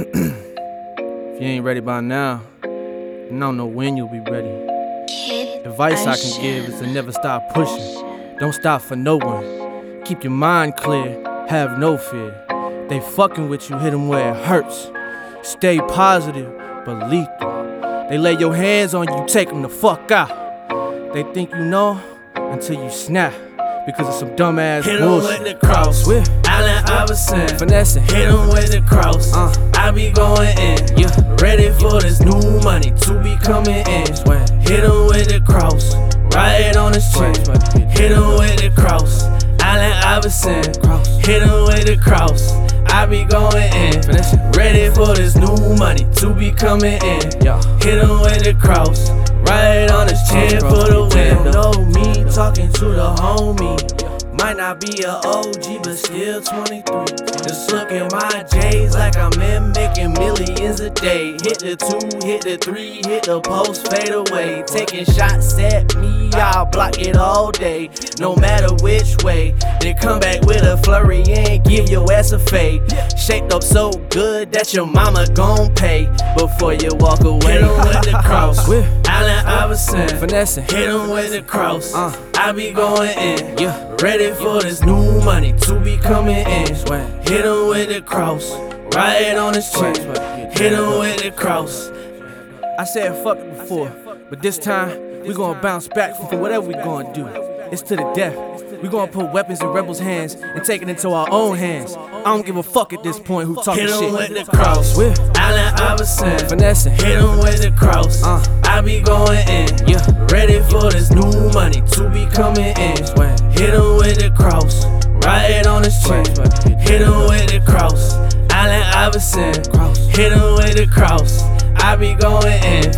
if you ain't ready by now, then I don't know when you'll be ready. Advice I can give is to never stop pushing. Don't stop for no one. Keep your mind clear, have no fear. They fucking with you, hit them where it hurts. Stay positive, but lethal. They lay your hands on you, take them the fuck out. They think you know until you snap because of some dumbass Hit 'em bullshit. with the cross. With Allen Iverson. finessing. Hit 'em with the cross. Uh. I be going in. Yeah. Ready for this new money to be coming in. Swear. Hit 'em with the cross. Right on his chin. Hit 'em with the cross. Allen Iverson. Cross. Hit 'em with the cross. I be going in. Finessing. Ready for this new money to be coming in. Yeah. Hit him with the cross, right on his chin for the win. Know me talking to the homie. Might not be a OG, but still 23. Just look at my J's like I'm in making millions a day. Hit the two, hit the three, hit the post, fade away. Taking shots at me, I'll block it all day. No matter which way. Then come back with a flurry and give your ass a fade. Shaped up so good that your mama gon' pay before you walk away. With the cross. Allen Iverson. finessing. Hit him with the cross. Uh. I be going in. Yeah. Ready for this new money to be coming in. Swear. Hit him with the cross. Right on his chin. Hit him with the cross. I said fuck it before, but this time we gonna bounce back for whatever we gonna do. It's to the death. We gonna put weapons in rebels' hands and take it into our own hands. I don't give a fuck at this point who talking Hit him shit. with the cross. With Allen Iverson. finessing. Hit him with the cross. Uh. I be going in. Yeah. Ready for this new money to be coming in. Hit him with the cross. Right on his chin. Hit him with the cross. Allen Iverson. Cross. Hit him with the cross. I be going in.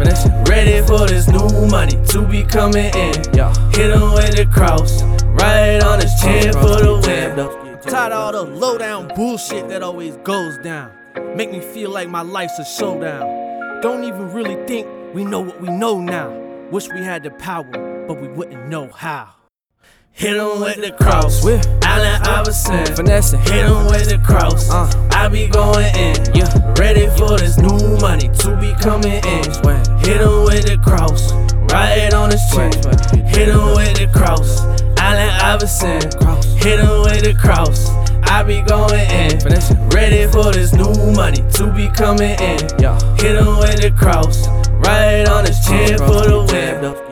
Ready for this new money to be coming in. Hit him with the cross. Right on his chin for the win. cross. Tired of all the low down bullshit that always goes down. Make me feel like my life's a showdown. Don't even really think we know what we know now. Wish we had the power, but we wouldn't know how. Hit him with the cross. With Allen Iverson. finessing. Hit him with the cross. Uh. I be going in. Yeah. Ready for this new money to be coming in. Hit him with the cross. Right on his chin. Hit him with the cross. Allen Iverson. Hit him with the cross. I be going in. Ready for this new money to be coming in. Hit him with the cross. Right on his chin for the win.